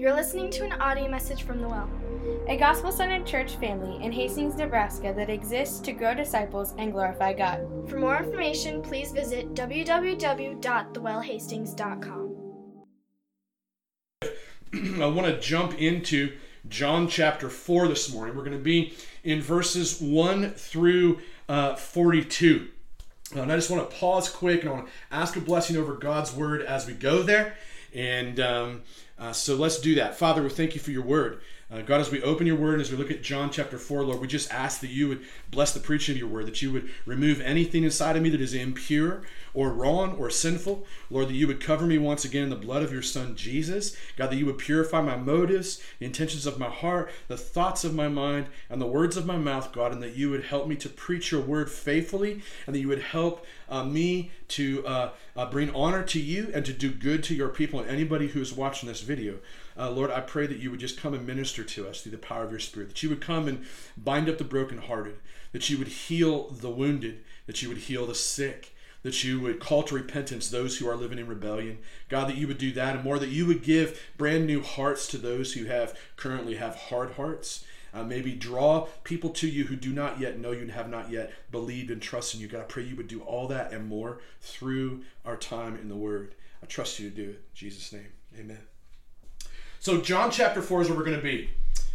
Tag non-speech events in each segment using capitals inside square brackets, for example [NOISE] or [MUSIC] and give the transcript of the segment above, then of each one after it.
You're listening to an audio message from The Well, a gospel centered church family in Hastings, Nebraska that exists to grow disciples and glorify God. For more information, please visit www.thewellhastings.com. [CLEARS THROAT] I want to jump into John chapter 4 this morning. We're going to be in verses 1 through uh, 42. Uh, and I just want to pause quick and I want to ask a blessing over God's word as we go there. And um, uh, so let's do that. Father, we thank you for your word. Uh, God, as we open your word and as we look at John chapter 4, Lord, we just ask that you would bless the preaching of your word, that you would remove anything inside of me that is impure or wrong or sinful. Lord, that you would cover me once again in the blood of your son Jesus. God, that you would purify my motives, the intentions of my heart, the thoughts of my mind, and the words of my mouth, God, and that you would help me to preach your word faithfully, and that you would help uh, me to uh, uh, bring honor to you and to do good to your people and anybody who's watching this video. Uh, Lord, I pray that you would just come and minister to us through the power of your Spirit, that you would come and bind up the brokenhearted, that you would heal the wounded, that you would heal the sick, that you would call to repentance those who are living in rebellion. God, that you would do that and more, that you would give brand new hearts to those who have currently have hard hearts. Uh, maybe draw people to you who do not yet know you and have not yet believed and trust in you. God, I pray you would do all that and more through our time in the Word. I trust you to do it. In Jesus' name, amen. So, John chapter 4 is where we're going to be.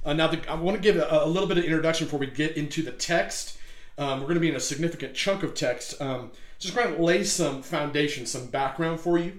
Uh, now, the, I want to give a, a, little bit of introduction before we get into the text. Um, we're going to be in a significant chunk of text. Um, just going to lay some foundation, some background for you.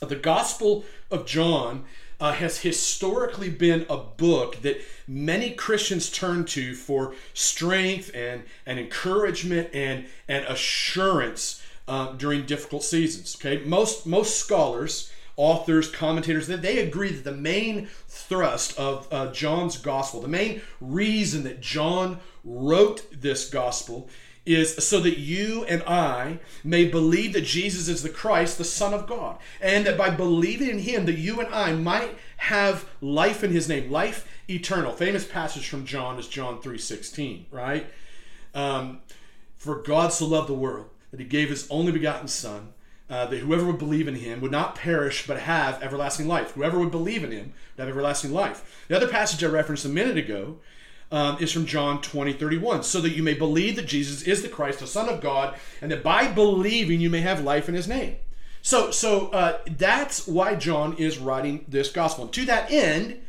The Gospel of John uh, has historically been a book that many Christians turn to for strength and, and encouragement and, and assurance uh, during difficult seasons. Okay, most most scholars authors, commentators, that they agree that the main thrust of uh, John's gospel, the main reason that John wrote this gospel, is so that you and I may believe that Jesus is the Christ, the Son of God, and that by believing in Him, that you and I might have life in His name, life eternal. Famous passage from John is John three sixteen, right? Um, For God so loved the world that He gave His only begotten Son uh, that whoever would believe in him would not perish but have everlasting life. Whoever would believe in him would have everlasting life. The other passage I referenced a minute ago um, is from John 20, 31. So that you may believe that Jesus is the Christ, the Son of God, and that by believing you may have life in his name. So, so uh, that's why John is writing this gospel. And to that end,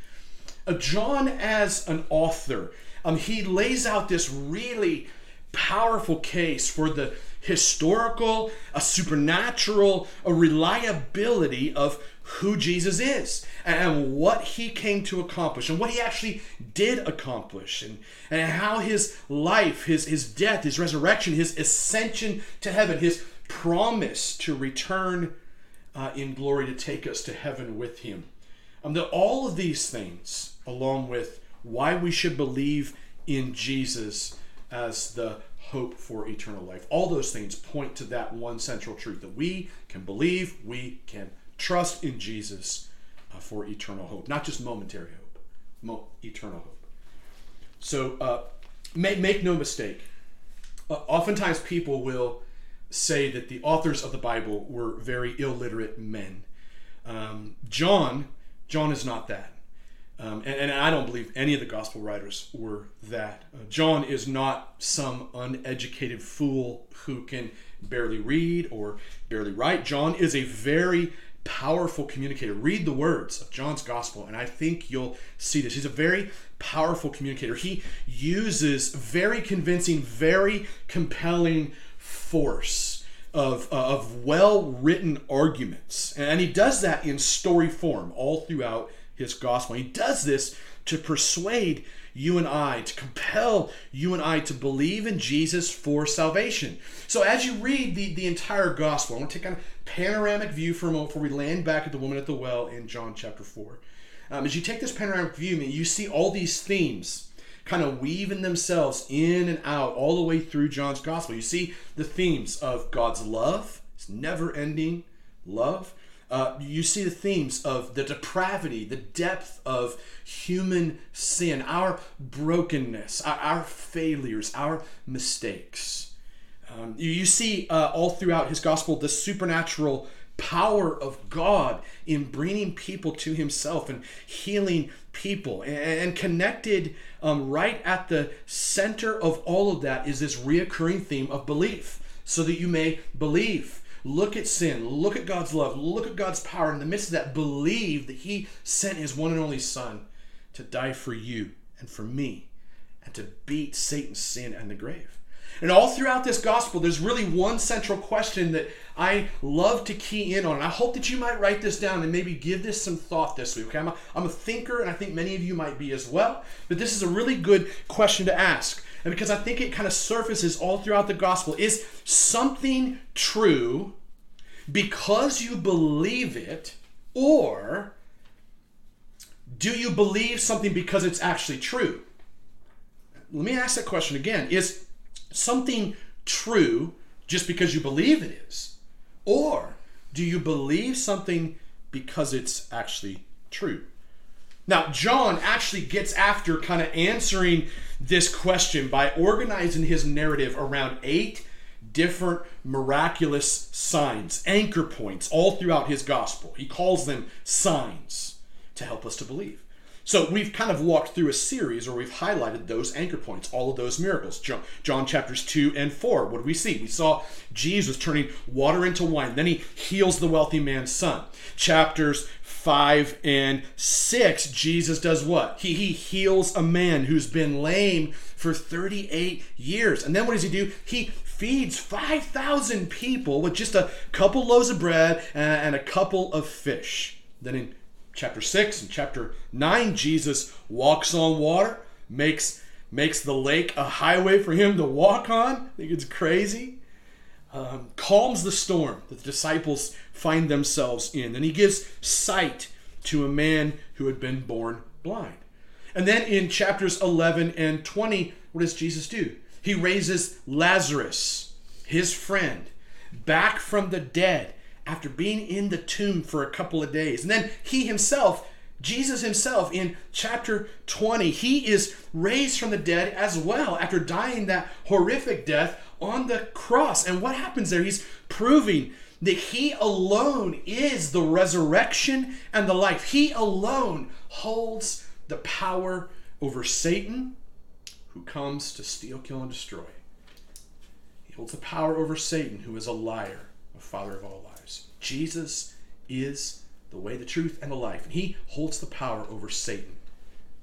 uh, John, as an author, um, he lays out this really powerful case for the historical, a supernatural, a reliability of who Jesus is and what he came to accomplish and what he actually did accomplish and, and how his life, his, his death, his resurrection, his ascension to heaven, his promise to return uh, in glory to take us to heaven with him. Um, that all of these things, along with why we should believe in Jesus as the hope for eternal life. All those things point to that one central truth that we can believe, we can trust in Jesus uh, for eternal hope, not just momentary hope, mo- eternal hope. So uh, make, make no mistake. Uh, oftentimes people will say that the authors of the Bible were very illiterate men. Um, John, John is not that. Um, and, and, I don't believe any of the gospel writers were that. Uh, John is not some uneducated fool who can barely read or barely write. John is a very powerful communicator. Read the words of John's gospel, and I think you'll see this. He's a very powerful communicator. He uses very convincing, very compelling force of, uh, of well written arguments. And he does that in story form all throughout his gospel. He does this to persuade you and I, to compel you and I to believe in Jesus for salvation. So as you read the, the entire gospel, I want to take a panoramic view for a moment before we land back at the woman at the well in John chapter 4. Um, as you take this panoramic view, you see all these themes kind of weaving themselves in and out all the way through John's gospel. You see the themes of God's love, it's never ending love. Uh, you see the themes of the depravity, the depth of human sin, our brokenness, our, our failures, our mistakes. Um, you, see uh, all throughout his gospel the supernatural power of God in bringing people to Himself and healing people. And, and connected um, right at the center of all of that is this reoccurring theme of belief, so that you may believe. Look at sin, look at God's love, look at God's power. In the midst of that, believe that He sent His one and only Son to die for you and for me and to beat Satan's sin and the grave. And all throughout this gospel, there's really one central question that I love to key in on. And I hope that you might write this down and maybe give this some thought this week. Okay, I'm a, I'm a thinker, and I think many of you might be as well. But this is a really good question to ask. And because I think it kind of surfaces all throughout the gospel is something true because you believe it, or do you believe something because it's actually true? Let me ask that question again. Is something true just because you believe it is? Or do you believe something because it's actually true? Now, John actually gets after kind of answering this question by organizing his narrative around eight different miraculous signs, anchor points, all throughout his gospel. He calls them signs to help us to believe. So we've kind of walked through a series where we've highlighted those anchor points, all of those miracles. John, John chapters 2 and 4. What do we see? We saw Jesus turning water into wine. Then he heals the wealthy man's son. Chapters 5 and 6, Jesus does what? He, he heals a man who's been lame for 38 years. And then what does he do? He feeds 5,000 people with just a couple loaves of bread and, a couple of fish. Then in chapter 6 and chapter 9 jesus walks on water makes makes the lake a highway for him to walk on. I think it's crazy. Um, calms the storm that the disciples find themselves in. And he gives sight to a man who had been born blind. And then in chapters 11 and 20 what does jesus do he raises lazarus his friend back from the dead after being in the tomb for a couple of days. And then he himself, Jesus himself, in chapter 20, he is raised from the dead as well after dying that horrific death on the cross. And what happens there? He's proving that he alone is the resurrection and the life. He alone holds the power over Satan, who comes to steal, kill, and destroy. He holds the power over Satan, who is a liar, a father of all lies. Jesus is the way, the truth, and the life. And he holds the power over Satan,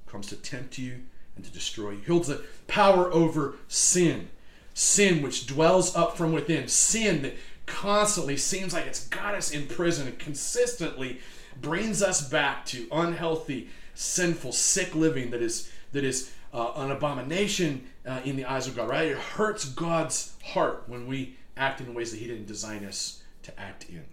comes to tempt you and to destroy you. He holds the power over sin, sin which dwells up from within, sin that constantly seems like it's got us in prison and consistently brings us back to unhealthy, sinful, sick living that is that is uh, an abomination uh, in the eyes of God. Right? It hurts God's heart when we act in ways that He didn't design us to act in.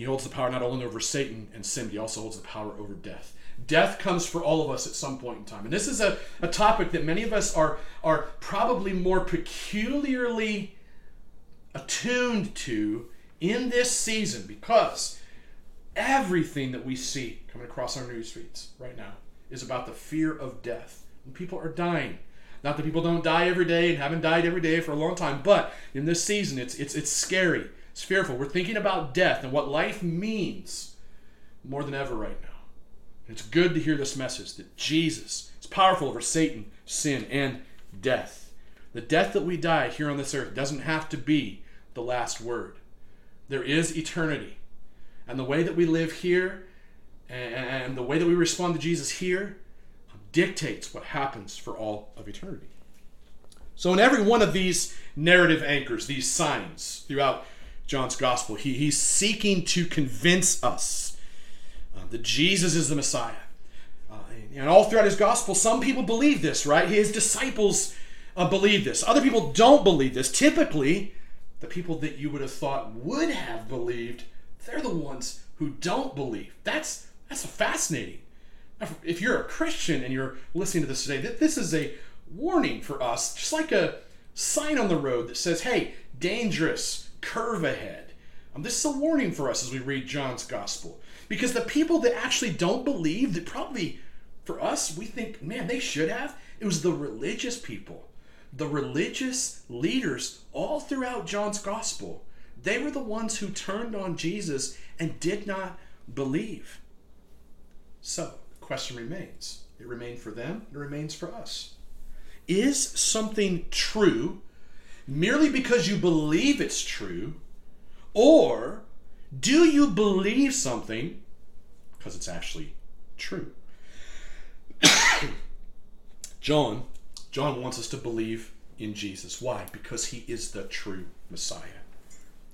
He holds the power not only over Satan and sin, but he also holds the power over death. Death comes for all of us at some point in time. And this is a, a topic that many of us are, are probably more peculiarly attuned to in this season because everything that we see coming across our news feeds right now is about the fear of death. People are dying. Not that people don't die every day and haven't died every day for a long time, but in this season it's it's it's scary. It's fearful. We're thinking about death and what life means more than ever right now. And it's good to hear this message that Jesus is powerful over Satan, sin, and death. The death that we die here on this earth doesn't have to be the last word. There is eternity. And the way that we live here and the way that we respond to Jesus here dictates what happens for all of eternity. So, in every one of these narrative anchors, these signs throughout John's gospel. He, he's seeking to convince us uh, that Jesus is the Messiah. Uh, and all throughout his gospel, some people believe this, right? His disciples uh, believe this. Other people don't believe this. Typically, the people that you would have thought would have believed, they're the ones who don't believe. That's that's fascinating. If you're a Christian and you're listening to this today, this is a warning for us, just like a sign on the road that says, "Hey, dangerous." curve ahead. Um, this is a warning for us as we read John's gospel. Because the people that actually don't believe, that probably for us, we think, man, they should have, it was the religious people, the religious leaders all throughout John's gospel. they were the ones who turned on Jesus and did not believe. So, question remains it remained for them, it remains for us. Is something true merely because you believe it's true, or do you believe something because it's actually true? [COUGHS] John, John wants us to believe in Jesus. Why? Because he is the true Messiah.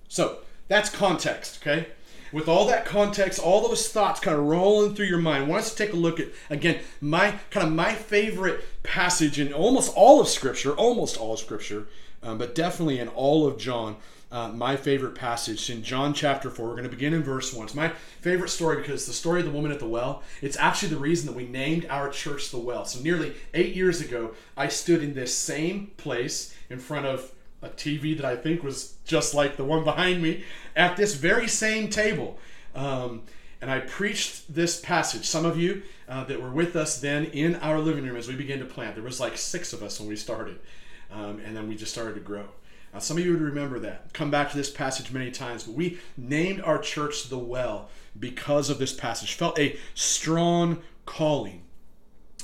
So, that's context, okay? With all that context, all those thoughts kind of rolling through your mind, I want us to take a look at again my kind of my favorite passage in almost all of Scripture, almost all of Scripture, um, but definitely in all of John. Uh, my favorite passage in John chapter 4. We're going to begin in verse 1. It's my favorite story because the story of the woman at the well. It's actually the reason that we named our church the well. So, nearly eight years ago, I stood in this same place in front of a TV that I think was just like the one behind me at this very same table. Um, and I preached this passage. Some of you uh, that were with us then in our living room as we began to plant, there was like six of us when we started. Um, and then we just started to grow. Now, some of you would remember that. Come back to this passage many times, but we named our church the Well because of this passage. Felt a strong calling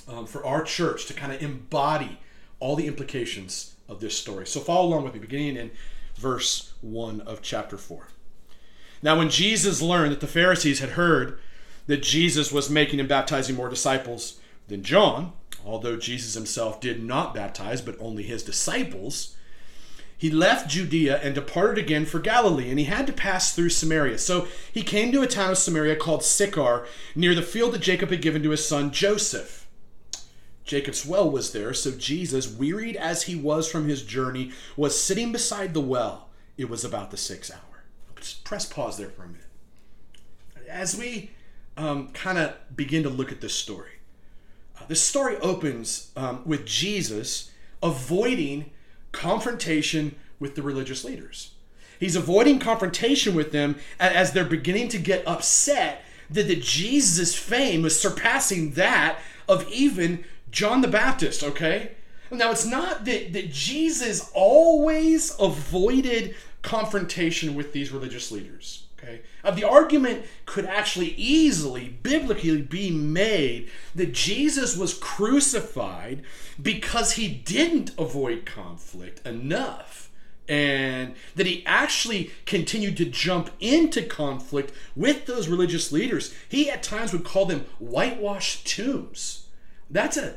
um, for our church to kind of embody all the implications of this story. So follow along with me, beginning in verse 1 of chapter 4. Now, when Jesus learned that the Pharisees had heard that Jesus was making and baptizing more disciples than John, although Jesus himself did not baptize, but only his disciples, he left Judea and departed again for Galilee, and he had to pass through Samaria. So he came to a town of Samaria called Sychar, near the field that Jacob had given to his son Joseph. Jacob's well was there, so Jesus, wearied as he was from his journey, was sitting beside the well. It was about the sixth hour. Press pause there for a minute. As we um, kind of begin to look at this story, uh, this story opens um, with Jesus avoiding confrontation with the religious leaders. He's avoiding confrontation with them as they're beginning to get upset that the Jesus' fame was surpassing that of even John the Baptist, okay? Now, it's not that, that Jesus always avoided confrontation with these religious leaders, okay? Uh, the argument could actually easily, biblically, be made that Jesus was crucified because he didn't avoid conflict enough and that he actually continued to jump into conflict with those religious leaders. He at times would call them whitewashed tombs. That's a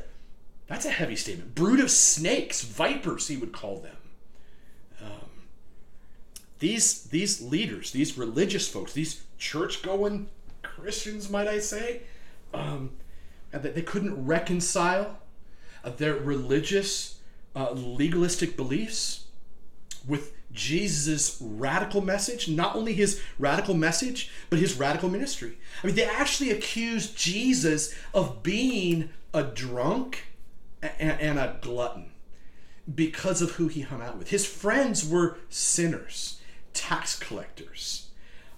that's a heavy statement. Brood of snakes, vipers, he would call them. Um, these these leaders, these religious folks, these church going Christians, might I say, um, that they couldn't reconcile uh, their religious uh, legalistic beliefs with Jesus' radical message, not only his radical message, but his radical ministry. I mean, they actually accused Jesus of being a drunk and, a glutton because of who he hung out with. His friends were sinners, tax collectors.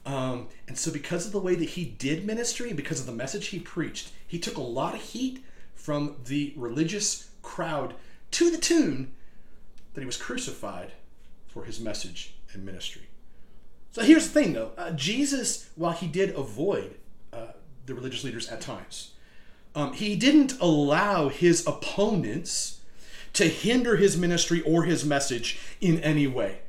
Um, and so, because of the way that he did ministry because of the message he preached, he took a lot of heat from the religious crowd to the tune that he was crucified for his message and ministry. So here's the thing, though uh, Jesus, while he did avoid uh, the religious leaders at times, um, he didn't allow his opponents to hinder his ministry or his message in any way.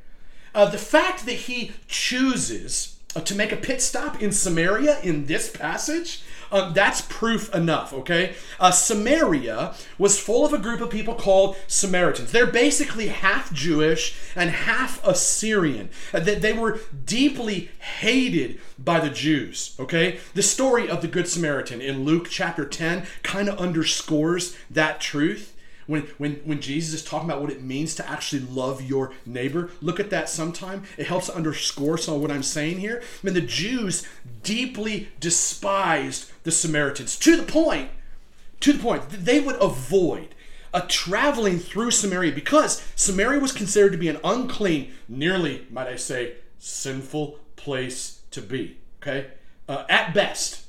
Uh, the fact that he chooses uh, to make a pit stop in Samaria in this passage, um, that's proof enough, okay? Uh, Samaria was full of a group of people called Samaritans. They're basically half Jewish and half Assyrian. Uh, they, they were deeply hated by the Jews, okay? The story of the Good Samaritan in Luke chapter 10 kind of underscores that truth when, when, when Jesus is talking about what it means to actually love your neighbor, look at that sometime. It helps underscore some of what I'm saying here. I mean, the Jews deeply despised the Samaritans to the point, to the point they would avoid a traveling through Samaria because Samaria was considered to be an unclean, nearly, might I say, sinful place to be. Okay? Uh, at best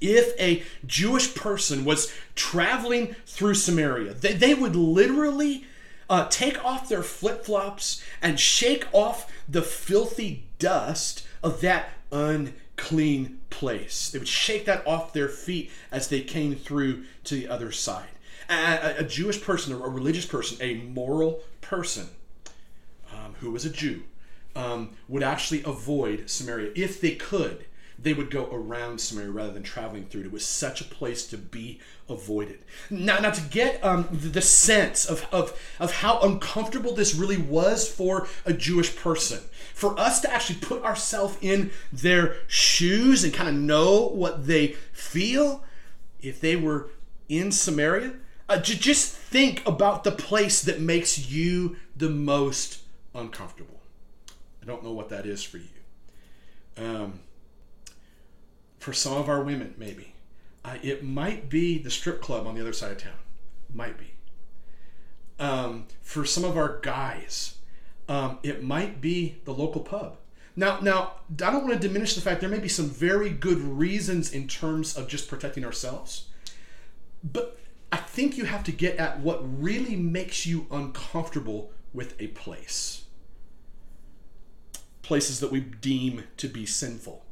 if a Jewish person was traveling through Samaria, they, they would literally uh, take off their flip flops and shake off the filthy dust of that unclean place. They would shake that off their feet as they came through to the other side. A, a Jewish person, a religious person, a moral person um, who was a Jew um, would actually avoid Samaria if they could they would go around Samaria rather than traveling through it. It was such a place to be avoided. Now, now to get um, the sense of, of, of how uncomfortable this really was for a Jewish person, for us to actually put ourselves in their shoes and kind of know what they feel if they were in Samaria, uh, just think about the place that makes you the most uncomfortable. I don't know what that is for you. Um, for some of our women, maybe. Uh, it might be the strip club on the other side of town. Might be. Um, for some of our guys, um, it might be the local pub. Now, now, I don't want to diminish the fact there may be some very good reasons in terms of just protecting ourselves, but I think you have to get at what really makes you uncomfortable with a place. Places that we deem to be sinful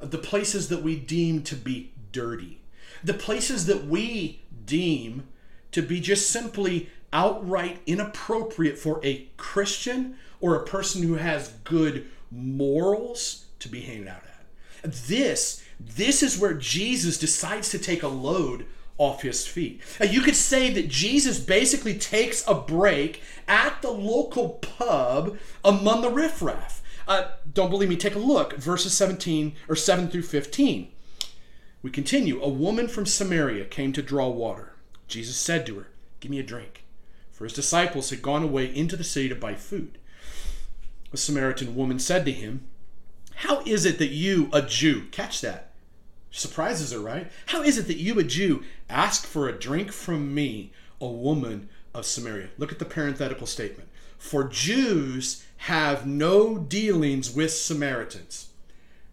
the places that we deem to be dirty, the places that we deem to be just simply outright inappropriate for a Christian or a person who has good morals to be hanging out at. This, this is where Jesus decides to take a load off his feet. You could say that Jesus basically takes a break at the local pub among the riffraff. Uh, don't believe me? Take a look. Verses 17 or 7 through 15. We continue. A woman from Samaria came to draw water. Jesus said to her, Give me a drink. For his disciples had gone away into the city to buy food. A Samaritan woman said to him, How is it that you, a Jew, catch that? Surprises her, right? How is it that you, a Jew, ask for a drink from me, a woman of Samaria? Look at the parenthetical statement. For Jews have no dealings with Samaritans.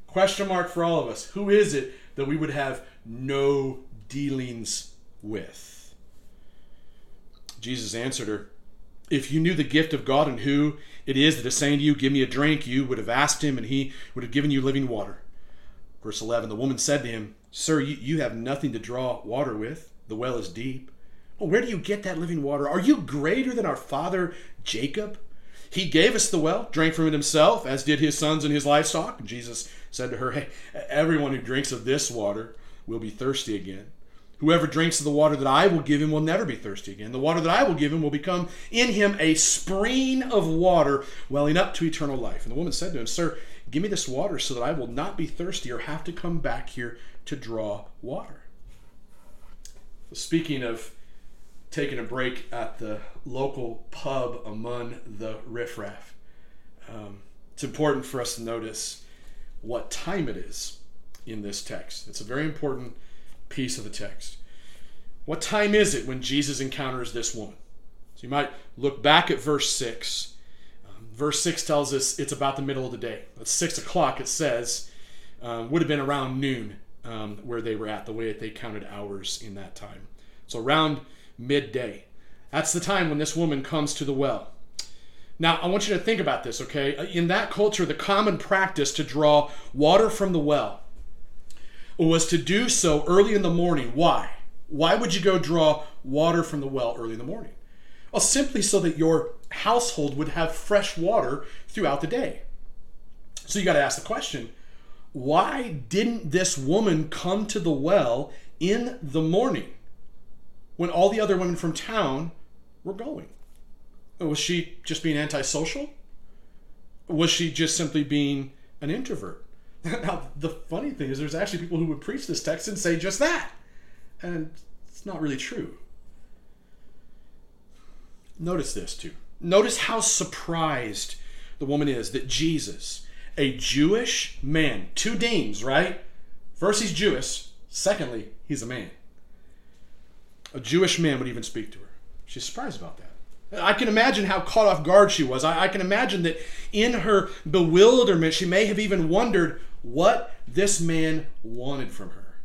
Question mark for all of us. Who is it that we would have no dealings with? Jesus answered her, If you knew the gift of God and who it is that is saying to you, Give me a drink, you would have asked him, and he would have given you living water. Verse 11 The woman said to him, Sir, you, you have nothing to draw water with. The well is deep. Where do you get that living water? Are you greater than our father Jacob? He gave us the well, drank from it himself, as did his sons and his livestock. And Jesus said to her, Hey, everyone who drinks of this water will be thirsty again. Whoever drinks of the water that I will give him will never be thirsty again. The water that I will give him will become in him a spring of water welling up to eternal life. And the woman said to him, Sir, give me this water so that I will not be thirsty or have to come back here to draw water. Speaking of taking a break at the local pub among the riffraff. Um, it's important for us to notice what time it is in this text. It's a very important piece of the text. What time is it when Jesus encounters this woman? So you might look back at verse 6. Um, verse 6 tells us it's about the middle of the day. At 6 o'clock, it says, um, would have been around noon um, where they were at, the way that they counted hours in that time. So around midday. That's the time when this woman comes to the well. Now, I want you to think about this, okay? Uh, in that culture, the common practice to draw water from the well was to do so early in the morning. Why? Why would you go draw water from the well early in the morning? Well, simply so that your household would have fresh water throughout the day. So you got to ask the question why didn't this woman come to the well in the morning? When all the other women from town were going? Was she just being antisocial? Was she just simply being an introvert? [LAUGHS] now, the funny thing is, there's actually people who would preach this text and say just that. And it's not really true. Notice this too. Notice how surprised the woman is that Jesus, a Jewish man, two deans, right? First, he's Jewish. Secondly, he's a man a Jewish man would even speak to her. She's surprised about that. I can imagine how caught off guard she was. I, I, can imagine that in her bewilderment, she may have even wondered what this man wanted from her.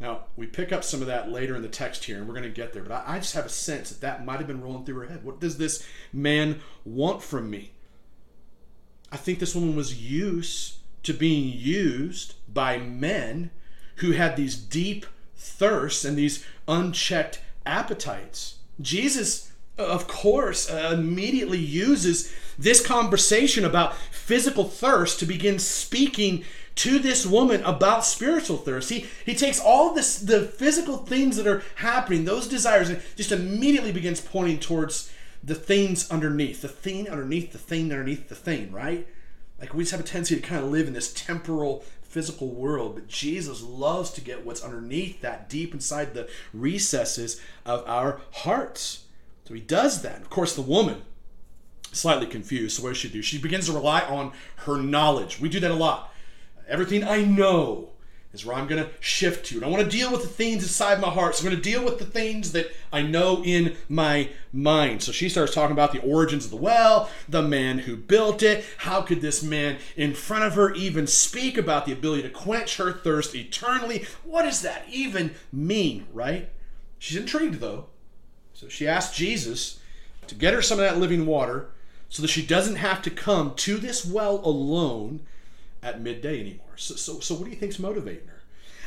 Now, we pick up some of that later in the text here, and we're going to get there, but I, I just have a sense that that might have been rolling through her head. What does this man want from me? I think this woman was used to being used by men who had these deep thirsts and these unchecked appetites. Jesus, of course, uh, immediately uses this conversation about physical thirst to begin speaking to this woman about spiritual thirst. He he takes all this the physical things that are happening, those desires, and just immediately begins pointing towards the things underneath, the thing underneath, the thing underneath the thing, right? Like we just have a tendency to kind of live in this temporal physical world, but Jesus loves to get what's underneath that deep inside the recesses of our hearts. So he does that. Of course, the woman, slightly confused. So what does she do? She begins to rely on her knowledge. We do that a lot. Everything I know is where I'm going to shift to. And I want to deal with the things inside my heart. So I'm going to deal with the things that I know in my mind. So she starts talking about the origins of the well, the man who built it. How could this man in front of her even speak about the ability to quench her thirst eternally? What does that even mean, right? She's intrigued though. So she asks Jesus to get her some of that living water so that she doesn't have to come to this well alone at midday anymore. So, so, so what do you think's motivating her?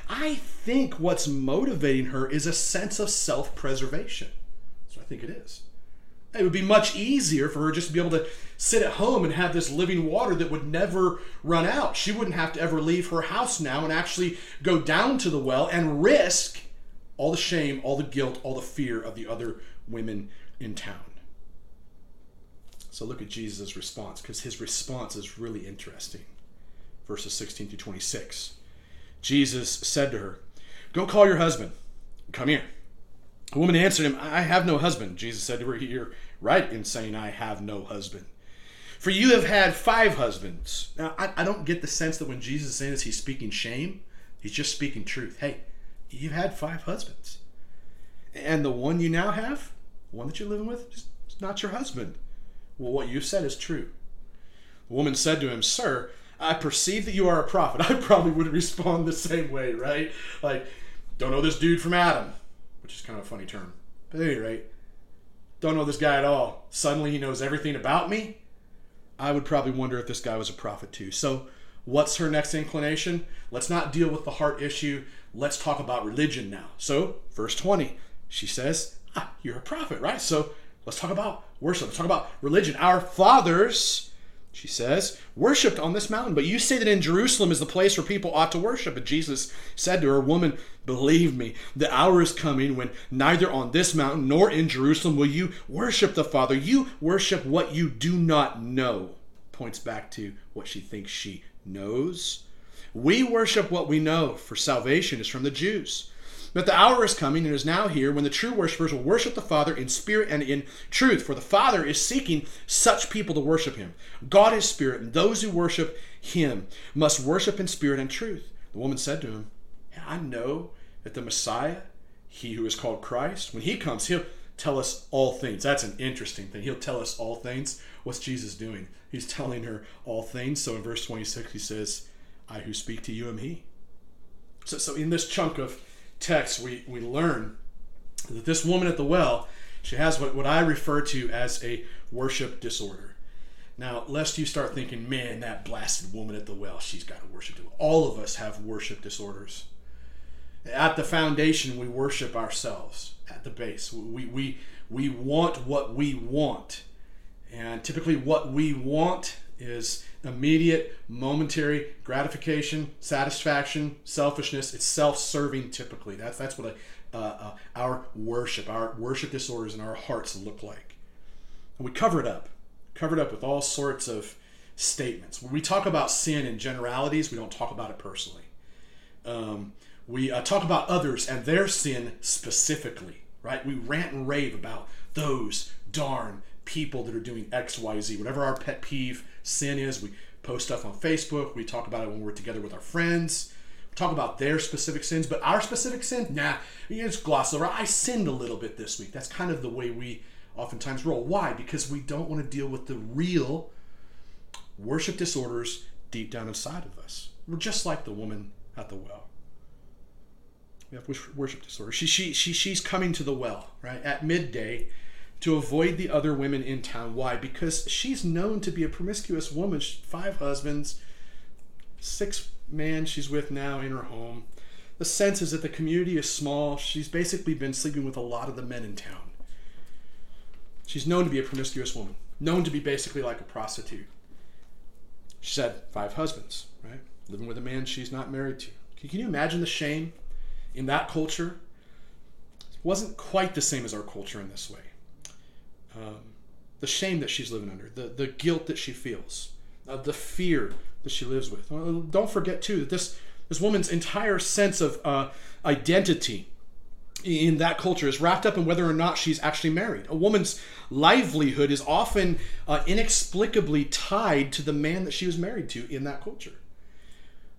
I think what's motivating her is a sense of self preservation. So I think it is. It would be much easier for her just to be able to sit at home and have this living water that would never run out. She wouldn't have to ever leave her house now and actually go down to the well and risk all the shame, all the guilt, all the fear of the other women in town. So look at Jesus' response because his response is really interesting verses 16 to 26. Jesus said to her, Go call your husband. Come here. The woman answered him, I have no husband. Jesus said to her, You're right in saying, I have no husband. For you have had five husbands. Now, I, I don't get the sense that when Jesus is saying this, he's speaking shame. He's just speaking truth. Hey, you've had five husbands. And the one you now have, the one that you're living with, is not your husband. Well, what you said is true. The woman said to him, Sir, I perceive that you are a prophet. [LAUGHS] I probably would respond the same way, right? Like, don't know this dude from Adam, which is kind of a funny term. But at any rate, don't know this guy at all. Suddenly he knows everything about me. I would probably wonder if this guy was a prophet too. So, what's her next inclination? Let's not deal with the heart issue. Let's talk about religion now. So, verse 20, she says, ah, You're a prophet, right? So, let's talk about worship. Let's talk about religion. Our fathers she says, worshipped on this mountain. But you say that in Jerusalem is the place where people ought to worship. And Jesus said to her, Woman, believe me, the hour is coming when neither on this mountain nor in Jerusalem will you worship the Father. You worship what you do not know. Points back to what she thinks she knows. We worship what we know, for salvation is from the Jews. But the hour is coming and is now here when the true worshippers will worship the Father in spirit and in truth. For the Father is seeking such people to worship him. God is spirit, and those who worship him must worship in spirit and truth. The woman said to him, I know that the Messiah, he who is called Christ, when he comes, he'll tell us all things. That's an interesting thing. He'll tell us all things. What's Jesus doing? He's telling her all things. So in verse 26, he says, I who speak to you am he. So, so in this chunk of text, we, we learn that this woman at the well, she has what, what I refer to as a worship disorder. Now, lest you start thinking, man, that blasted woman at the well, she's got a worship disorder. All of us have worship disorders. At the foundation, we worship ourselves at the base. We, we, we want what we want. And typically, what we want is immediate, momentary gratification, satisfaction, selfishness. It's self-serving typically. That's that's what a, uh, uh, our worship, our worship disorders in our hearts look like. And we cover it up, cover it up with all sorts of statements. When we talk about sin in generalities, we don't talk about it personally. Um, we uh, talk about others and their sin specifically, right? We rant and rave about those darn people that are doing X, Y, Z, whatever our pet peeve sin is. We post stuff on Facebook. We talk about it when we're together with our friends. We talk about their specific sins, but our specific sin, nah, just gloss over. I sinned a little bit this week. That's kind of the way we oftentimes roll. Why? Because we don't want to deal with the real worship disorders deep down inside of us. We're just like the woman at the well. We have worship disorder. She, she, she, she's coming to the well, right, at midday to avoid the other women in town. Why? Because she's known to be a promiscuous woman. Five husbands, six men she's with now in her home. The sense is that the community is small. She's basically been sleeping with a lot of the men in town. She's known to be a promiscuous woman, known to be basically like a prostitute. She said five husbands, right? Living with a man she's not married to. Can you imagine the shame in that culture? It wasn't quite the same as our culture in this way. Um, the shame that she's living under, the, the guilt that she feels, uh, the fear that she lives with. Well, don't forget, too, that this, this woman's entire sense of uh, identity in that culture is wrapped up in whether or not she's actually married. A woman's livelihood is often uh, inexplicably tied to the man that she was married to in that culture.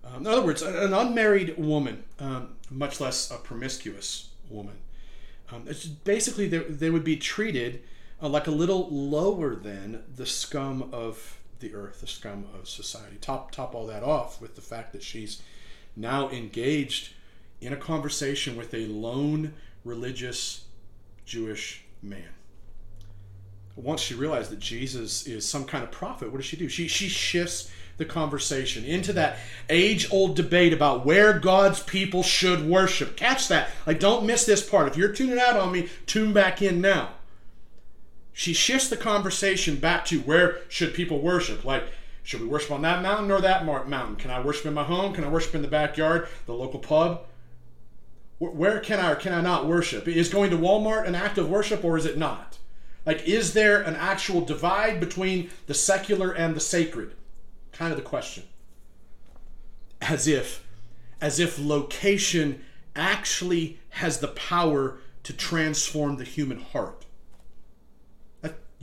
Um, in other words, an unmarried woman, um, much less a promiscuous woman, um, basically they, they, would be treated uh, like a little lower than the scum of the earth, the scum of society. Top top all that off with the fact that she's now engaged in a conversation with a lone religious Jewish man. Once she realized that Jesus is some kind of prophet, what does she do? She she shifts the conversation into that age old debate about where God's people should worship. Catch that. Like, don't miss this part. If you're tuning out on me, tune back in now. She shifts the conversation back to where should people worship? Like, should we worship on that mountain or that mountain? Can I worship in my home? Can I worship in the backyard, the local pub? Where can I or can I not worship? Is going to Walmart an act of worship or is it not? Like, is there an actual divide between the secular and the sacred? Kind of the question. As if, as if location actually has the power to transform the human heart.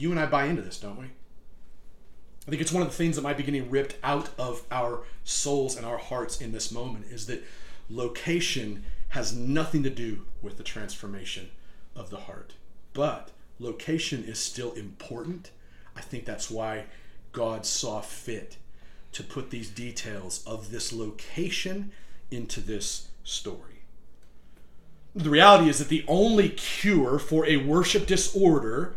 You and I buy into this, don't we? I think it's one of the things that might be getting ripped out of our souls and our hearts in this moment is that location has nothing to do with the transformation of the heart. But location is still important. I think that's why God saw fit to put these details of this location into this story. The reality is that the only cure for a worship disorder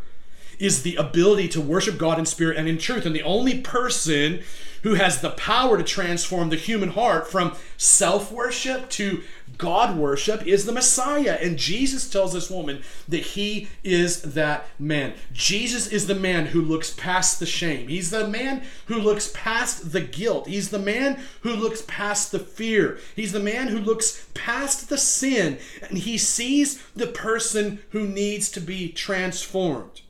is the ability to worship God in spirit and in truth. And the only person who has the power to transform the human heart from self worship to God worship is the Messiah. And Jesus tells this woman that he is that man. Jesus is the man who looks past the shame. He's the man who looks past the guilt. He's the man who looks past the fear. He's the man who looks past the sin. And he sees the person who needs to be transformed.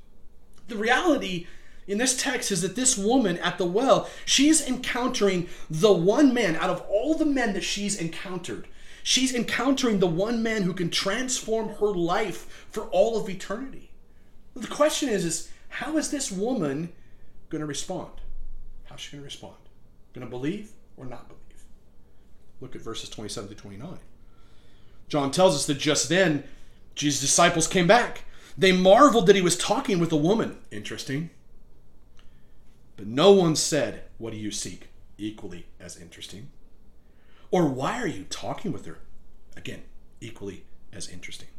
The reality in this text is that this woman at the well, she's encountering the one man out of all the men that she's encountered She's encountering the one man who can transform her life for all of eternity. The question is, is how is this woman going to respond? How's she going to respond? Going to believe or not believe? Look at verses 27 to 29. John tells us that just then Jesus' disciples came back. They marveled that he was talking with a woman. Interesting. But no one said, What do you seek? Equally as interesting. Or why are you talking with her? Again, equally as interesting.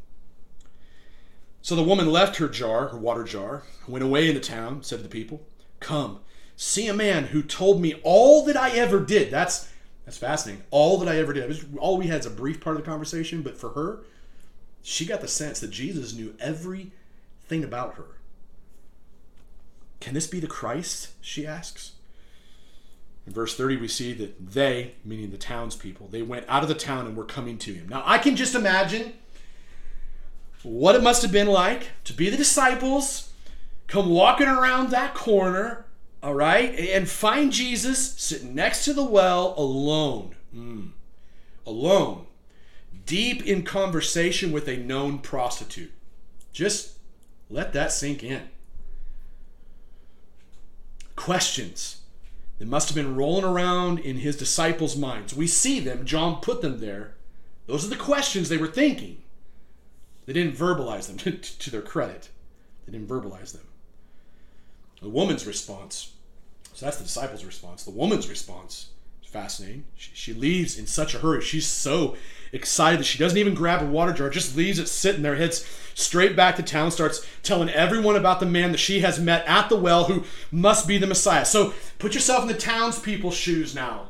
So the woman left her jar, her water jar, went away in the town, said to the people, Come, see a man who told me all that I ever did. That's that's fascinating. All that I ever did. all we had is a brief part of the conversation, but for her, she got the sense that Jesus knew everything about her. Can this be the Christ? She asks. In verse 30, we see that they, meaning the townspeople, they went out of the town and were coming to him. Now, I can just imagine what it must have been like to be the disciples, come walking around that corner, all right, and find Jesus sitting next to the well alone. Mm. Alone. Deep in conversation with a known prostitute. Just let that sink in. Questions that must have been rolling around in his disciples' minds. We see them, John put them there. Those are the questions they were thinking. They didn't verbalize them, [LAUGHS] to their credit. They didn't verbalize them. The woman's response, so that's the disciples' response. The woman's response is fascinating. She, she leaves in such a hurry. She's so excited that she doesn't even grab a water jar, just leaves it sitting there, heads straight back to town, starts telling everyone about the man that she has met at the well who must be the Messiah. So put yourself in the townspeople's shoes now.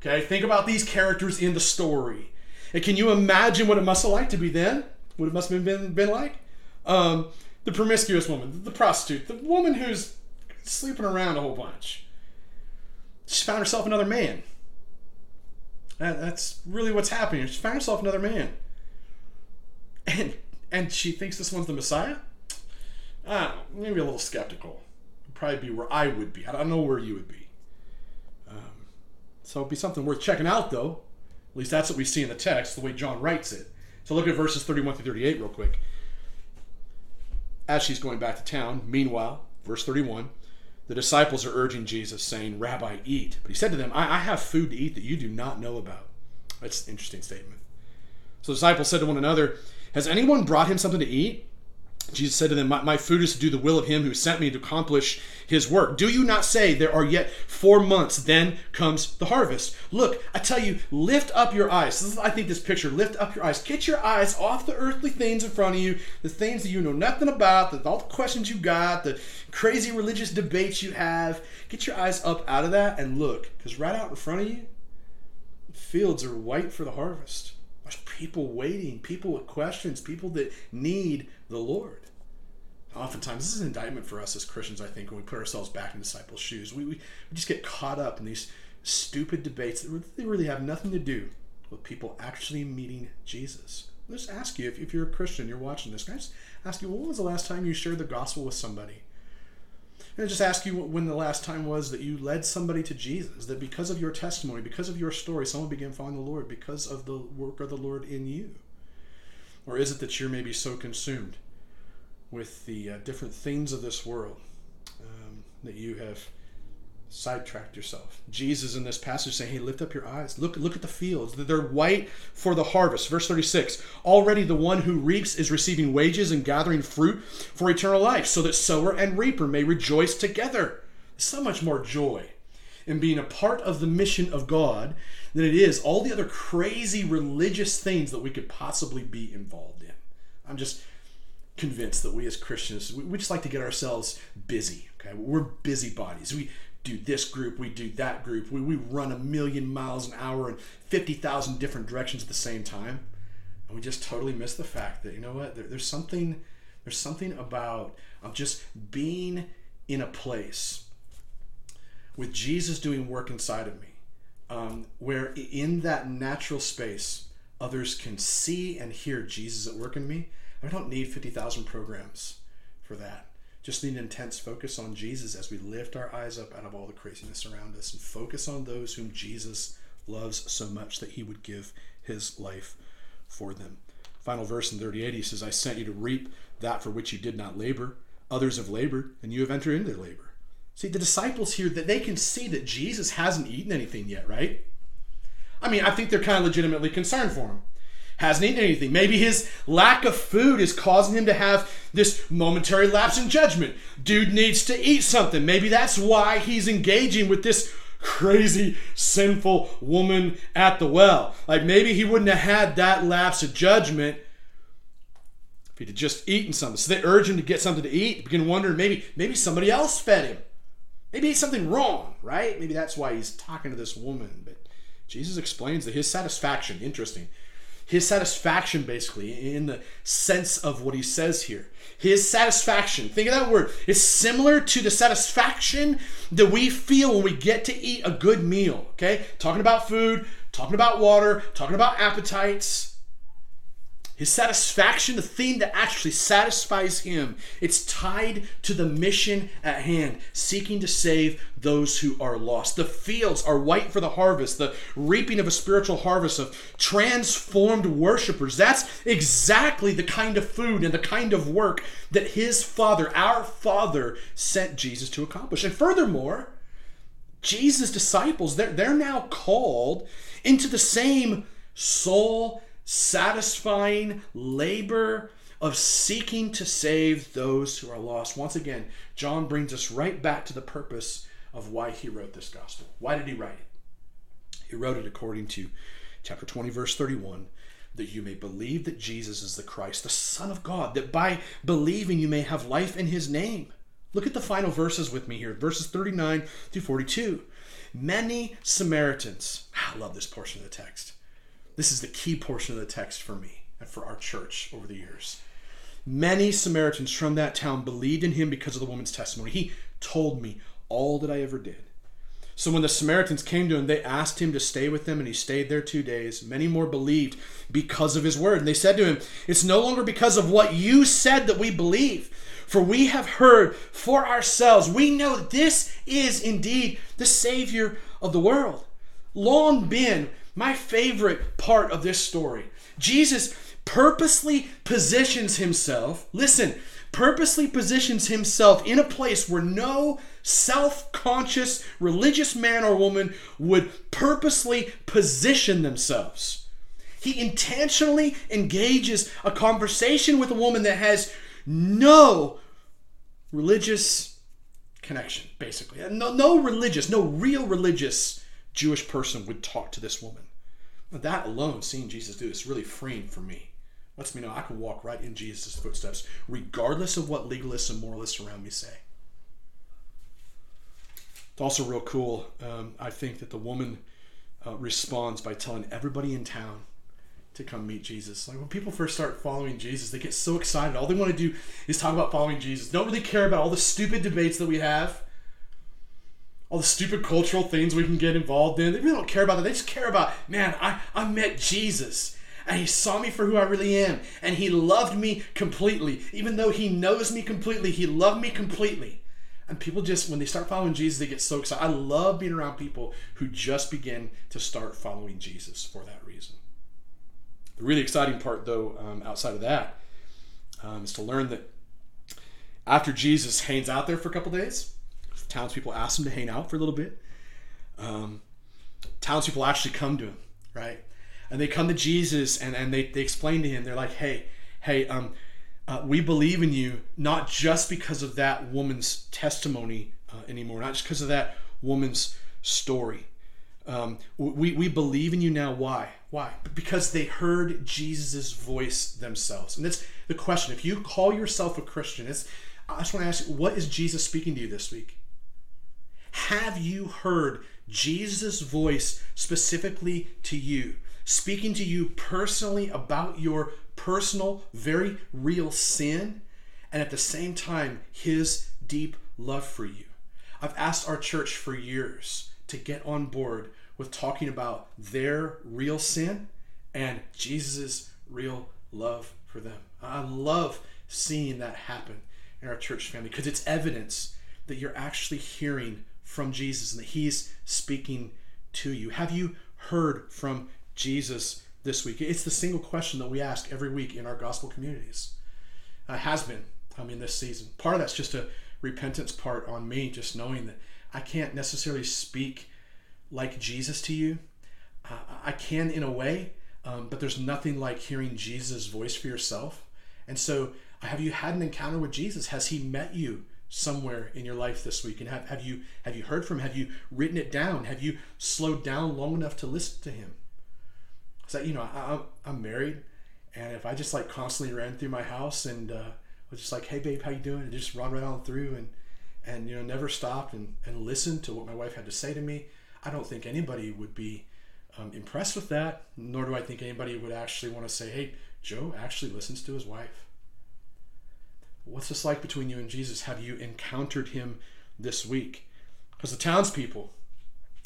Okay, think about these characters in the story. And can you imagine what it must have liked to be then? What it must have been, been like? Um, the promiscuous woman, the prostitute, the woman who's sleeping around a whole bunch. She found herself another man. That's really what's happening. She found herself another man. And and she thinks this one's the Messiah? Ah, maybe a little skeptical. Probably be where I would be. I don't know where you would be. Um, so it'd be something worth checking out, though. At least that's what we see in the text, the way John writes it. So look at verses 31 through 38 real quick. As she's going back to town, meanwhile, verse 31, the disciples are urging Jesus, saying, Rabbi, eat. But he said to them, I, I have food to eat that you do not know about. That's an interesting statement. So the disciples said to one another, Has anyone brought him something to eat? Jesus said to them, my, my, food is to do the will of him who sent me to accomplish his work. Do you not say there are yet four months, then comes the harvest? Look, I tell you, lift up your eyes. Is, I think this picture, lift up your eyes. Get your eyes off the earthly things in front of you, the things that you know nothing about, the, all the questions you got, the crazy religious debates you have. Get your eyes up out of that and look, because right out in front of you, fields are white for the harvest. People waiting, people with questions, people that need the Lord. Oftentimes, this is an indictment for us as Christians, I think, when we put ourselves back in disciples' shoes. We, we, we just get caught up in these stupid debates that really, really have nothing to do with people actually meeting Jesus. Just ask you, if, if you're a Christian, you're watching this, just ask you, when was the last time you shared the gospel with somebody? And I just ask you when the last time was that you led somebody to Jesus, that because of your testimony, because of your story, someone began following the Lord because of the work of the Lord in you? Or is it that you're maybe so consumed with the uh, different things of this world um, that you have sidetracked yourself. Jesus in this passage saying, "Hey, lift up your eyes. Look, look at the fields. They're white for the harvest." Verse 36. Already the one who reaps is receiving wages and gathering fruit for eternal life, so that sower and reaper may rejoice together. So much more joy in being a part of the mission of God than it is all the other crazy religious things that we could possibly be involved in. I'm just convinced that we as Christians, we, just like to get ourselves busy. Okay, we're busybodies. We do this group, we do that group. We, we run a million miles an hour in 50,000 different directions at the same time. And we just totally miss the fact that, you know what, there, there's something there's something about of just being in a place with Jesus doing work inside of me, um, where in that natural space, others can see and hear Jesus at work in me. I don't need 50,000 programs for that. Just need intense focus on Jesus as we lift our eyes up out of all the craziness around us and focus on those whom Jesus loves so much that he would give his life for them. Final verse in 38, he says, I sent you to reap that for which you did not labor. Others have labored, and you have entered into their labor. See, the disciples here, that they can see that Jesus hasn't eaten anything yet, right? I mean, I think they're kind of legitimately concerned for him hasn't eaten anything. Maybe his lack of food is causing him to have this momentary lapse in judgment. Dude needs to eat something. Maybe that's why he's engaging with this crazy, sinful woman at the well. Like maybe he wouldn't have had that lapse of judgment if he'd just eaten something. So they urge him to get something to eat. Begin wondering maybe maybe somebody else fed him. Maybe he's something wrong, right? Maybe that's why he's talking to this woman. But Jesus explains that his satisfaction, interesting, his satisfaction basically in the sense of what he says here. His satisfaction. Think of that word. It's similar to the satisfaction that we feel when we get to eat a good meal okay? Talking about food talking about water talking about appetites his satisfaction, the thing that actually satisfies him, it's tied to the mission at hand, seeking to save those who are lost. The fields are white for the harvest, the reaping of a spiritual harvest of transformed worshipers. That's exactly the kind of food and the kind of work that his Father, our Father, sent Jesus to accomplish. And furthermore, Jesus' disciples, they're, they're now called into the same soul satisfying labor of seeking to save those who are lost. Once again, John brings us right back to the purpose of why he wrote this gospel. Why did he write it? He wrote it according to chapter 20, verse 31 that you may believe that Jesus is the Christ, the Son of God, that by believing you may have life in his name. Look at the final verses with me here, verses 39 through 42. Many Samaritans, I love this portion of the text. This is the key portion of the text for me and for our church over the years. Many Samaritans from that town believed in him because of the woman's testimony. He told me all that I ever did. So when the Samaritans came to him, they asked him to stay with them, and he stayed there two days. Many more believed because of his word. And they said to him, It's no longer because of what you said that we believe, for we have heard for ourselves. We know this is indeed the Savior of the world. Long been my favorite part of this story. Jesus purposely positions himself, listen, purposely positions himself in a place where no self conscious religious man or woman would purposely position themselves. He intentionally engages a conversation with a woman that has no religious connection, basically. No, no religious, no real religious Jewish person would talk to this woman. That alone, seeing Jesus do this, really freeing for me. Lets me know I can walk right in Jesus' footsteps, regardless of what legalists and moralists around me say. It's also real cool. Um, I think that the woman uh, responds by telling everybody in town to come meet Jesus. Like when people first start following Jesus, they get so excited. All they want to do is talk about following Jesus. Don't really care about all the stupid debates that we have, all the stupid cultural things we can get involved in. They really don't care about that. They just care about, man, I, I met Jesus. And he saw me for who I really am. And he loved me completely. Even though he knows me completely, he loved me completely. And people just, when they start following Jesus, they get so excited. I love being around people who just begin to start following Jesus for that reason. The really exciting part, though, um, outside of that, um, is to learn that after Jesus hangs out there for a couple days, townspeople ask him to hang out for a little bit. Um, townspeople actually come to him, right? And they come to Jesus and, and they, they explain to him, they're like, hey, hey, um, uh, we believe in you not just because of that woman's testimony uh, anymore, not just because of that woman's story. Um, we, we believe in you now. Why? Why? Because they heard Jesus' voice themselves. And that's the question. If you call yourself a Christian, it's, I just want to ask you, what is Jesus speaking to you this week? Have you heard Jesus' voice specifically to you? Speaking to you personally about your personal, very real sin, and at the same time, his deep love for you. I've asked our church for years to get on board with talking about their real sin and Jesus' real love for them. I love seeing that happen in our church family because it's evidence that you're actually hearing from Jesus and that he's speaking to you. Have you heard from Jesus this week? It's the single question that we ask every week in our gospel communities. Uh, has been, I mean, this season. Part of that's just a repentance part on me, just knowing that I can't necessarily speak like Jesus to you. Uh, I can in a way, um, but there's nothing like hearing Jesus' voice for yourself. And so, have you had an encounter with Jesus? Has He met you somewhere in your life this week? And have, have you have you heard from? Him? Have you written it down? Have you slowed down long enough to listen to Him? So you know, I, I'm married, and if I just like constantly ran through my house and uh, was just like, "Hey, babe, how you doing?" and just run right on through and and you know never stopped and and listened to what my wife had to say to me, I don't think anybody would be um, impressed with that. Nor do I think anybody would actually want to say, "Hey, Joe actually listens to his wife." What's this like between you and Jesus? Have you encountered him this week? Because the townspeople,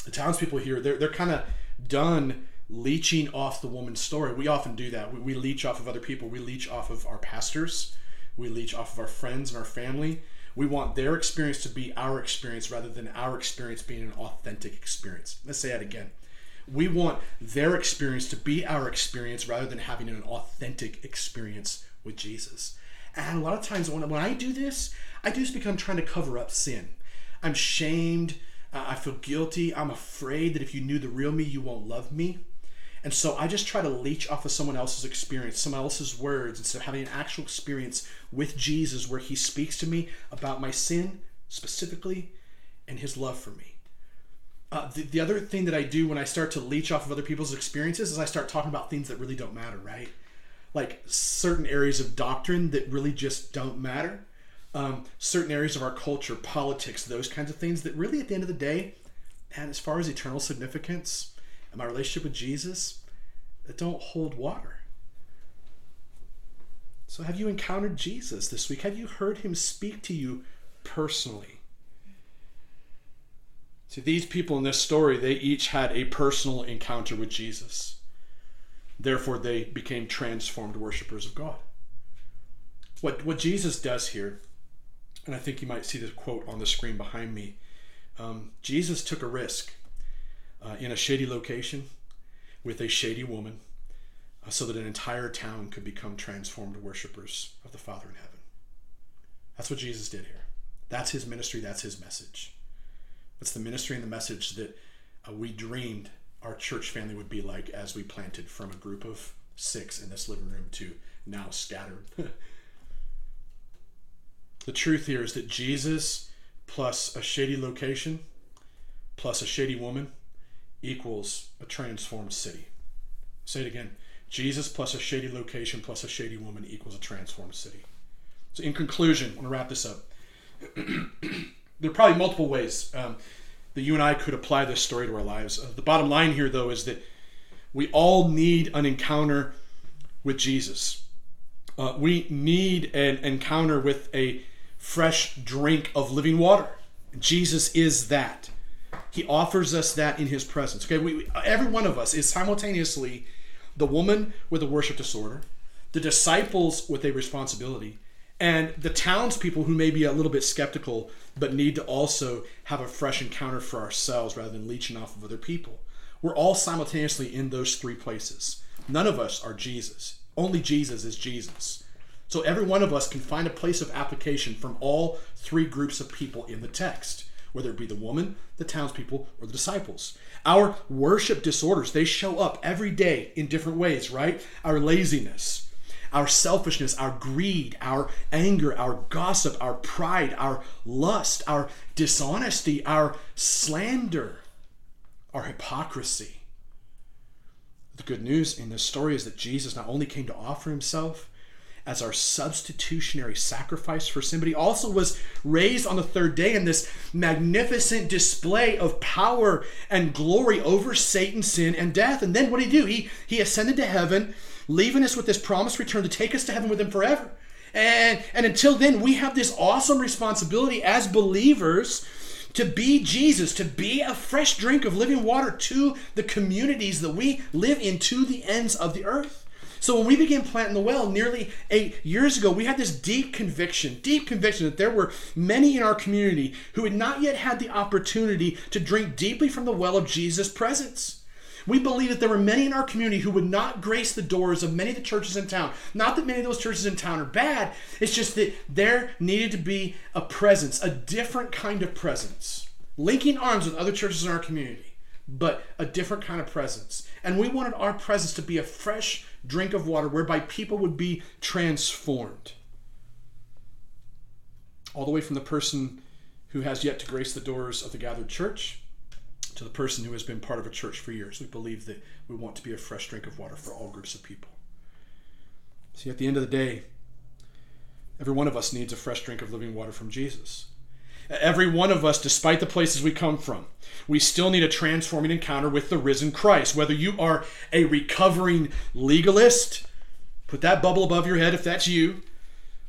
the townspeople here, they're they're kind of done leeching off the woman's story. We often do that. We, we leech off of other people. We leech off of our pastors. We leech off of our friends and our family. We want their experience to be our experience rather than our experience being an authentic experience. Let's say that again. We want their experience to be our experience rather than having an authentic experience with Jesus. And a lot of times when, when I do this, I do this because I'm trying to cover up sin. I'm shamed. Uh, I feel guilty. I'm afraid that if you knew the real me, you won't love me. And so I just try to leech off of someone else's experience, someone else's words, instead of having an actual experience with Jesus where he speaks to me about my sin specifically and his love for me. uh, the, the other thing that I do when I start to leech off of other people's experiences is I start talking about things that really don't matter, right? Like certain areas of doctrine that really just don't matter. Um, certain areas of our culture, politics, those kinds of things that really, at the end of the day, and as far as eternal significance and my relationship with Jesus, that don't hold water. So, have you encountered Jesus this week? Have you heard him speak to you personally? See, these people in this story, they each had a personal encounter with Jesus. Therefore, they became transformed worshipers of God. What, what Jesus does here, and I think you might see the quote on the screen behind me um, Jesus took a risk uh, in a shady location with a shady woman uh, so that an entire town could become transformed worshipers of the Father in heaven. That's what Jesus did here. That's his ministry, that's his message. It's the ministry and the message that uh, we dreamed our church family would be like as we planted from a group of six in this living room to now scattered. [LAUGHS] the truth here is that Jesus plus a shady location plus a shady woman equals a transformed city. Say it again. Jesus plus a shady location plus a shady woman equals a transformed city. So, in conclusion, I want to wrap this up. [CLEARS THROAT] there are probably multiple ways um, that you and I could apply this story to our lives. Uh, the bottom line here, though, is that we all need an encounter with Jesus. Uh, we need an encounter with a fresh drink of living water. Jesus is that. He offers us that in his presence. Okay, we, every one of us is simultaneously the woman with a worship disorder, the disciples with a responsibility, and the townspeople who may be a little bit skeptical but need to also have a fresh encounter for ourselves rather than leeching off of other people. We're all simultaneously in those three places. None of us are Jesus. Only Jesus is Jesus. So every one of us can find a place of application from all three groups of people in the text, whether it be the woman, the townspeople, or the disciples. Our worship disorders, they show up every day in different ways, right? Our laziness, our selfishness, our greed, our anger, our gossip, our pride, our lust, our dishonesty, our slander, our hypocrisy. The good news in this story is that Jesus not only came to offer himself, as our substitutionary sacrifice for sin, but he also was raised on the third day in this magnificent display of power and glory over Satan, sin, and death. And then what did he do? He, he ascended to heaven, leaving us with this promised return to take us to heaven with him forever. And, and until then, we have this awesome responsibility as believers to be Jesus, to be a fresh drink of living water to the communities that we live in, to the ends of the earth. So when we began planting the well nearly eight years ago, we had this deep conviction, deep conviction that there were many in our community who had not yet had the opportunity to drink deeply from the well of Jesus' presence. We believe that there were many in our community who would not grace the doors of many of the churches in town. Not that many of those churches in town are bad, it's just that there needed to be a presence, a different kind of presence, linking arms with other churches in our community, but a different kind of presence. And we wanted our presence to be a fresh drink of water whereby people would be transformed. All the way from the person who has yet to grace the doors of the gathered church to the person who has been part of a church for years. We believe that we want to be a fresh drink of water for all groups of people. See, at the end of the day, every one of us needs a fresh drink of living water from Jesus. Every one of us, despite the places we come from, we still need a transforming encounter with the risen Christ. Whether you are a recovering legalist, put that bubble above your head if that's you.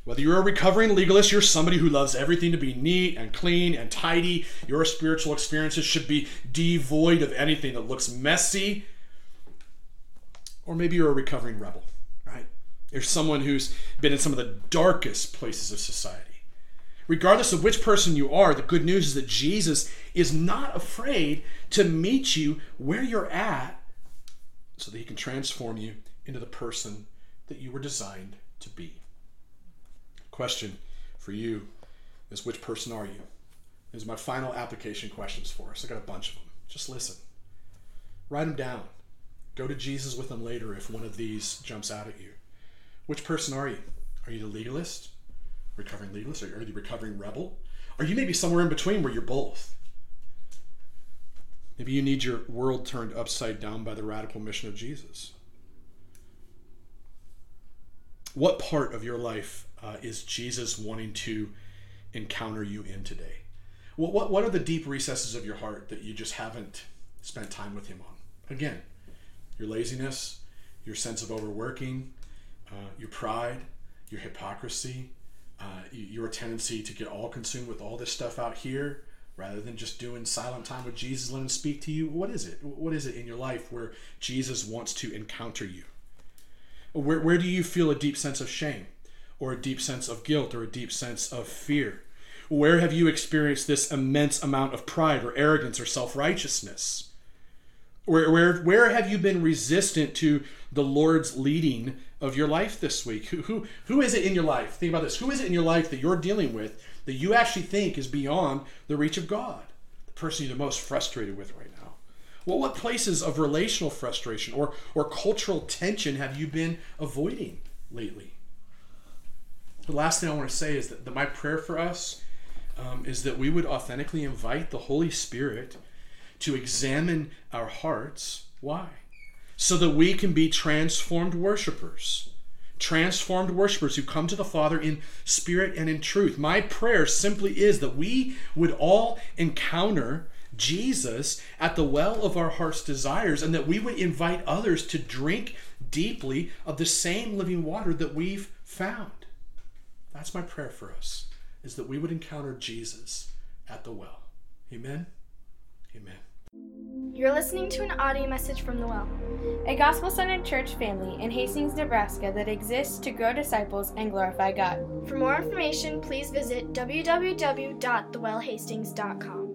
Whether you're a recovering legalist, you're somebody who loves everything to be neat and clean and tidy. Your spiritual experiences should be devoid of anything that looks messy. Or maybe you're a recovering rebel, right? You're someone who's been in some of the darkest places of society regardless of which person you are, the good news is that Jesus is not afraid to meet you where you're at so that he can transform you into the person that you were designed to be. Question for you is which person are you? These are my final application questions for us. I got a bunch of them. Just listen. Write them down. Go to Jesus with them later if one of these jumps out at you. Which person are you? Are you the legalist? recovering legalist? Are you the recovering rebel? Are you maybe somewhere in between where you're both? Maybe you need your world turned upside down by the radical mission of Jesus. What part of your life uh, is Jesus wanting to encounter you in today? What, what, what are the deep recesses of your heart that you just haven't spent time with Him on? Again, your laziness, your sense of overworking, uh, your pride, your hypocrisy, uh, your tendency to get all consumed with all this stuff out here rather than just doing silent time with Jesus, let Him speak to you. What is it? What is it in your life where Jesus wants to encounter you? Where, where do you feel a deep sense of shame or a deep sense of guilt or a deep sense of fear? Where have you experienced this immense amount of pride or arrogance or self righteousness? Where, where, where have you been resistant to the Lord's leading of your life this week? Who, who, who is it in your life? Think about this. Who is it in your life that you're dealing with that you actually think is beyond the reach of God? The person you're the most frustrated with right now. Well, what places of relational frustration or, or cultural tension have you been avoiding lately? The last thing I want to say is that, that my prayer for us um, is that we would authentically invite the Holy Spirit to examine our hearts. Why? So that we can be transformed worshipers. Transformed worshipers who come to the Father in spirit and in truth. My prayer simply is that we would all encounter Jesus at the well of our heart's desires and that we would invite others to drink deeply of the same living water that we've found. That's my prayer for us is that we would encounter Jesus at the well. Amen. Amen. You're listening to an audio message from the well, a gospel centered church family in Hastings, Nebraska that exists to grow disciples and glorify God. For more information, please visit www.thewellhastings.com.